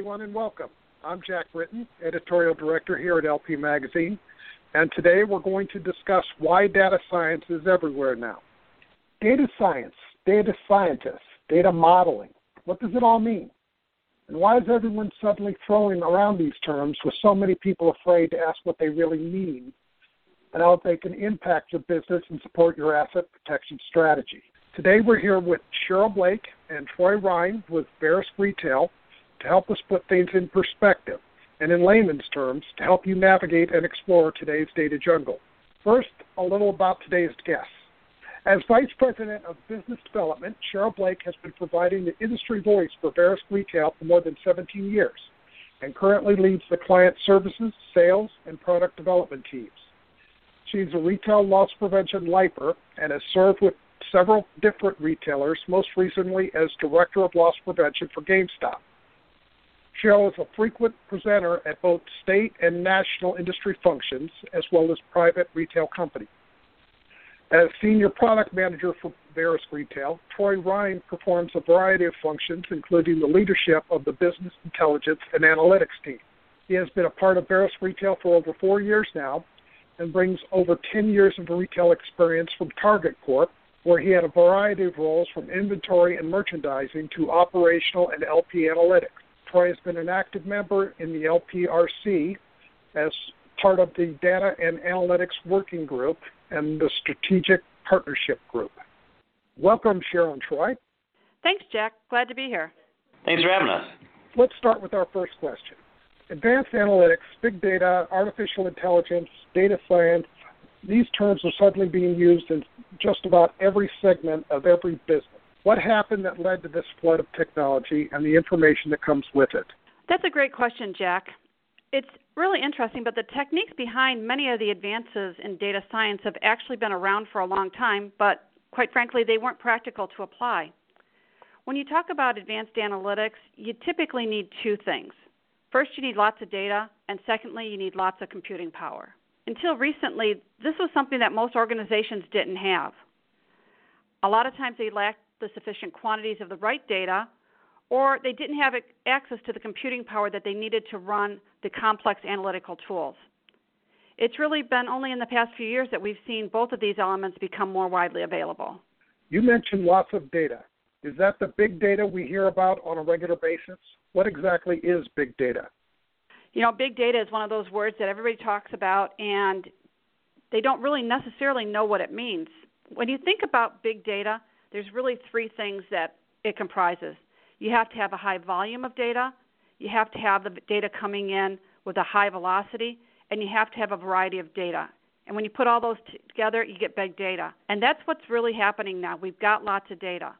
everyone, and welcome. I'm Jack Britton, editorial director here at LP Magazine, and today we're going to discuss why data science is everywhere now. Data science, data scientists, data modeling. What does it all mean? And why is everyone suddenly throwing around these terms with so many people afraid to ask what they really mean and how they can impact your business and support your asset protection strategy? Today we're here with Cheryl Blake and Troy Ryan with Verisk Retail to help us put things in perspective and in layman's terms to help you navigate and explore today's data jungle. First, a little about today's guests. As Vice President of Business Development, Cheryl Blake has been providing the industry voice for Verisk Retail for more than 17 years and currently leads the client services, sales, and product development teams. She's a retail loss prevention lifer and has served with several different retailers, most recently as Director of Loss Prevention for GameStop. Cheryl is a frequent presenter at both state and national industry functions, as well as private retail companies. As Senior Product Manager for Verisk Retail, Troy Ryan performs a variety of functions, including the leadership of the Business Intelligence and Analytics team. He has been a part of Verisk Retail for over four years now and brings over 10 years of retail experience from Target Corp, where he had a variety of roles from inventory and merchandising to operational and LP analytics. Troy has been an active member in the LPRC as part of the Data and Analytics Working Group and the Strategic Partnership Group. Welcome, Sharon Troy. Thanks, Jack. Glad to be here. Thanks for having us. Let's start with our first question. Advanced analytics, big data, artificial intelligence, data science, these terms are suddenly being used in just about every segment of every business. What happened that led to this flood of technology and the information that comes with it? That's a great question, Jack. It's really interesting, but the techniques behind many of the advances in data science have actually been around for a long time, but quite frankly, they weren't practical to apply. When you talk about advanced analytics, you typically need two things. First, you need lots of data, and secondly, you need lots of computing power. Until recently, this was something that most organizations didn't have. A lot of times they lacked the sufficient quantities of the right data, or they didn't have access to the computing power that they needed to run the complex analytical tools. It's really been only in the past few years that we've seen both of these elements become more widely available. You mentioned lots of data. Is that the big data we hear about on a regular basis? What exactly is big data? You know, big data is one of those words that everybody talks about, and they don't really necessarily know what it means. When you think about big data, there's really three things that it comprises. You have to have a high volume of data, you have to have the data coming in with a high velocity, and you have to have a variety of data. And when you put all those t- together, you get big data. And that's what's really happening now. We've got lots of data.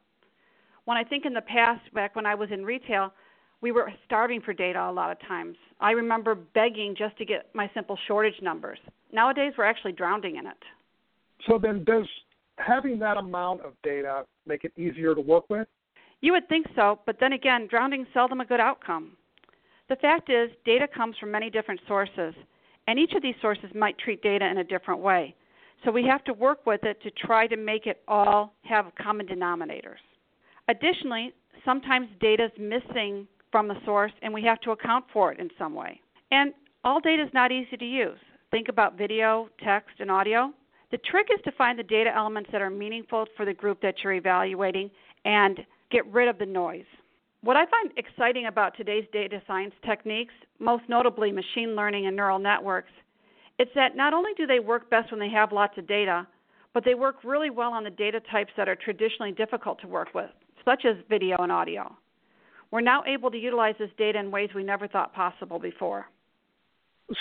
When I think in the past, back when I was in retail, we were starving for data a lot of times. I remember begging just to get my simple shortage numbers. Nowadays, we're actually drowning in it. So then, does having that amount of data make it easier to work with? You would think so, but then again, drowning seldom a good outcome. The fact is, data comes from many different sources, and each of these sources might treat data in a different way. So we have to work with it to try to make it all have common denominators. Additionally, sometimes data is missing from the source and we have to account for it in some way. And all data is not easy to use. Think about video, text, and audio. The trick is to find the data elements that are meaningful for the group that you're evaluating and get rid of the noise. What I find exciting about today's data science techniques, most notably machine learning and neural networks, is that not only do they work best when they have lots of data, but they work really well on the data types that are traditionally difficult to work with, such as video and audio. We're now able to utilize this data in ways we never thought possible before.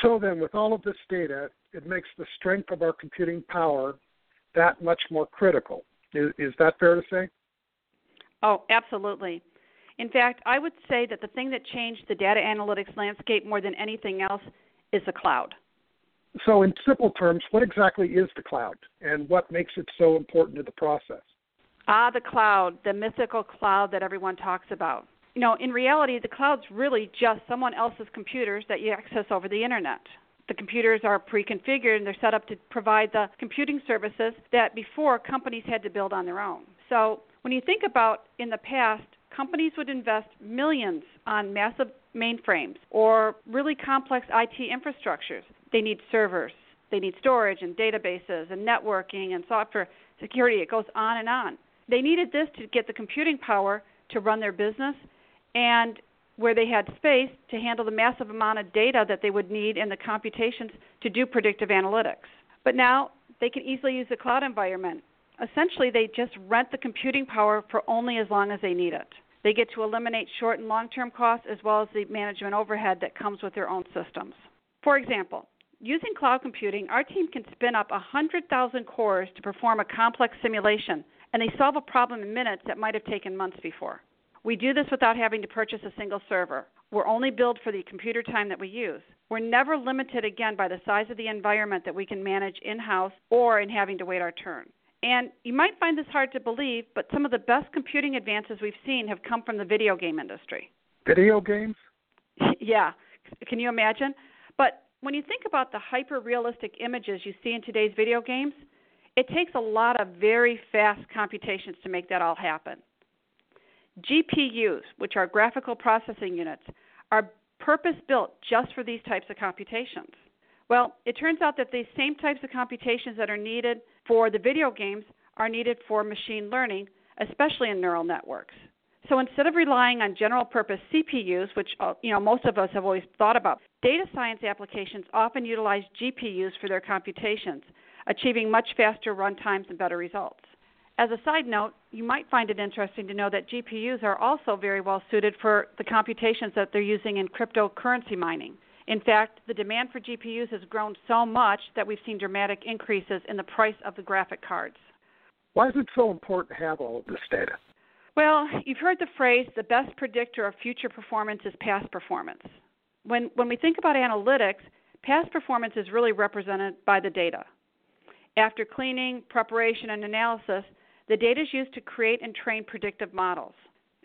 So then, with all of this data, it makes the strength of our computing power that much more critical. Is, is that fair to say? Oh, absolutely. In fact, I would say that the thing that changed the data analytics landscape more than anything else is the cloud. So, in simple terms, what exactly is the cloud and what makes it so important to the process? Ah, the cloud, the mythical cloud that everyone talks about you know, in reality, the cloud's really just someone else's computers that you access over the internet. The computers are pre configured and they're set up to provide the computing services that before companies had to build on their own. So, when you think about in the past, companies would invest millions on massive mainframes or really complex IT infrastructures. They need servers, they need storage and databases and networking and software security. It goes on and on. They needed this to get the computing power to run their business and where they had space to handle the massive amount of data that they would need in the computations to do predictive analytics. But now they can easily use the cloud environment. Essentially, they just rent the computing power for only as long as they need it. They get to eliminate short and long term costs as well as the management overhead that comes with their own systems. For example, using cloud computing, our team can spin up 100,000 cores to perform a complex simulation, and they solve a problem in minutes that might have taken months before. We do this without having to purchase a single server. We're only billed for the computer time that we use. We're never limited again by the size of the environment that we can manage in house or in having to wait our turn. And you might find this hard to believe, but some of the best computing advances we've seen have come from the video game industry. Video games? yeah. Can you imagine? But when you think about the hyper realistic images you see in today's video games, it takes a lot of very fast computations to make that all happen. GPUs, which are graphical processing units, are purpose built just for these types of computations. Well, it turns out that these same types of computations that are needed for the video games are needed for machine learning, especially in neural networks. So instead of relying on general purpose CPUs, which uh, you know most of us have always thought about, data science applications often utilize GPUs for their computations, achieving much faster run times and better results. As a side note, you might find it interesting to know that GPUs are also very well suited for the computations that they're using in cryptocurrency mining. In fact, the demand for GPUs has grown so much that we've seen dramatic increases in the price of the graphic cards. Why is it so important to have all of this data? Well, you've heard the phrase the best predictor of future performance is past performance. When, when we think about analytics, past performance is really represented by the data. After cleaning, preparation, and analysis, the data is used to create and train predictive models.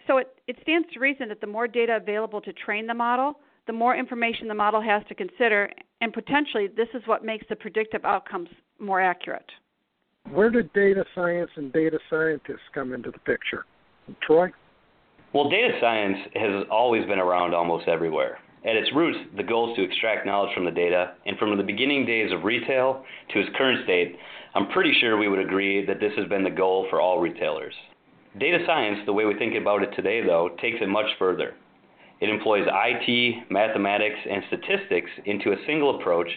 So it, it stands to reason that the more data available to train the model, the more information the model has to consider, and potentially this is what makes the predictive outcomes more accurate. Where did data science and data scientists come into the picture? Troy? Well, data science has always been around almost everywhere. At its roots, the goal is to extract knowledge from the data, and from the beginning days of retail to its current state, I'm pretty sure we would agree that this has been the goal for all retailers. Data science, the way we think about it today, though, takes it much further. It employs IT, mathematics, and statistics into a single approach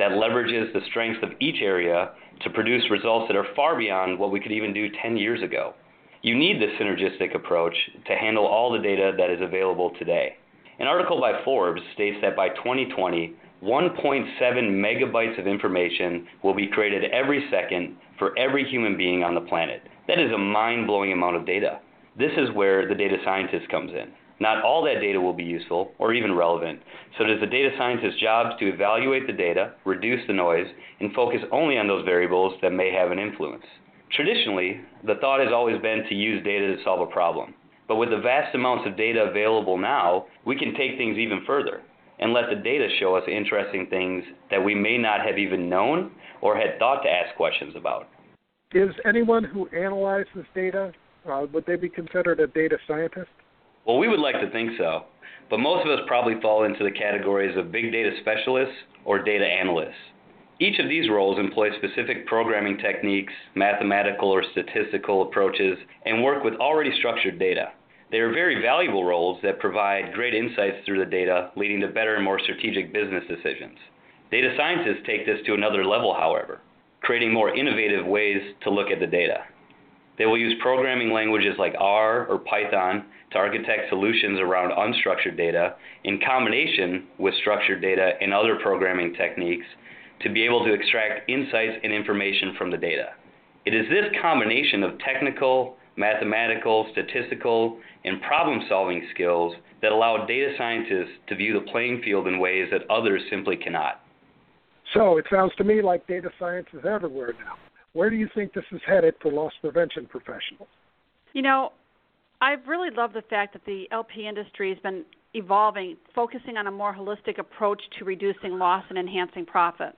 that leverages the strengths of each area to produce results that are far beyond what we could even do 10 years ago. You need this synergistic approach to handle all the data that is available today. An article by Forbes states that by 2020, 1.7 megabytes of information will be created every second for every human being on the planet. That is a mind blowing amount of data. This is where the data scientist comes in. Not all that data will be useful or even relevant, so it is the data scientist's job to evaluate the data, reduce the noise, and focus only on those variables that may have an influence. Traditionally, the thought has always been to use data to solve a problem. But with the vast amounts of data available now, we can take things even further and let the data show us interesting things that we may not have even known or had thought to ask questions about. Is anyone who analyzes data, uh, would they be considered a data scientist? Well, we would like to think so, but most of us probably fall into the categories of big data specialists or data analysts. Each of these roles employ specific programming techniques, mathematical or statistical approaches, and work with already structured data. They are very valuable roles that provide great insights through the data, leading to better and more strategic business decisions. Data scientists take this to another level, however, creating more innovative ways to look at the data. They will use programming languages like R or Python to architect solutions around unstructured data in combination with structured data and other programming techniques to be able to extract insights and information from the data. It is this combination of technical, mathematical, statistical, and problem solving skills that allow data scientists to view the playing field in ways that others simply cannot. So it sounds to me like data science is everywhere now. Where do you think this is headed for loss prevention professionals? You know, I really love the fact that the LP industry has been evolving, focusing on a more holistic approach to reducing loss and enhancing profit.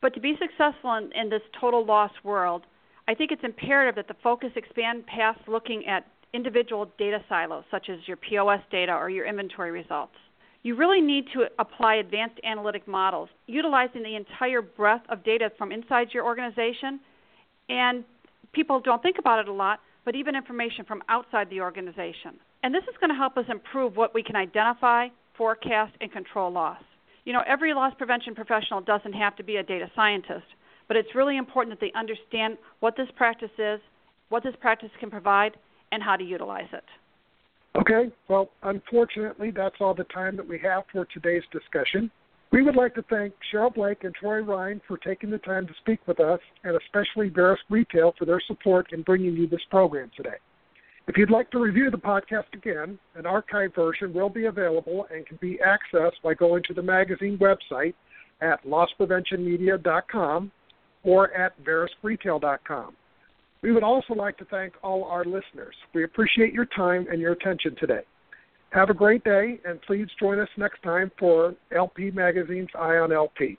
But to be successful in, in this total loss world, I think it's imperative that the focus expand past looking at individual data silos, such as your POS data or your inventory results. you really need to apply advanced analytic models, utilizing the entire breadth of data from inside your organization. And people don't think about it a lot, but even information from outside the organization. And this is going to help us improve what we can identify, forecast, and control loss. You know, every loss prevention professional doesn't have to be a data scientist, but it's really important that they understand what this practice is, what this practice can provide, and how to utilize it. Okay, well, unfortunately, that's all the time that we have for today's discussion. We would like to thank Cheryl Blake and Troy Ryan for taking the time to speak with us, and especially Verisk Retail for their support in bringing you this program today. If you'd like to review the podcast again, an archived version will be available and can be accessed by going to the magazine website at losspreventionmedia.com or at veriskretail.com. We would also like to thank all our listeners. We appreciate your time and your attention today. Have a great day, and please join us next time for LP Magazine's Eye on LP.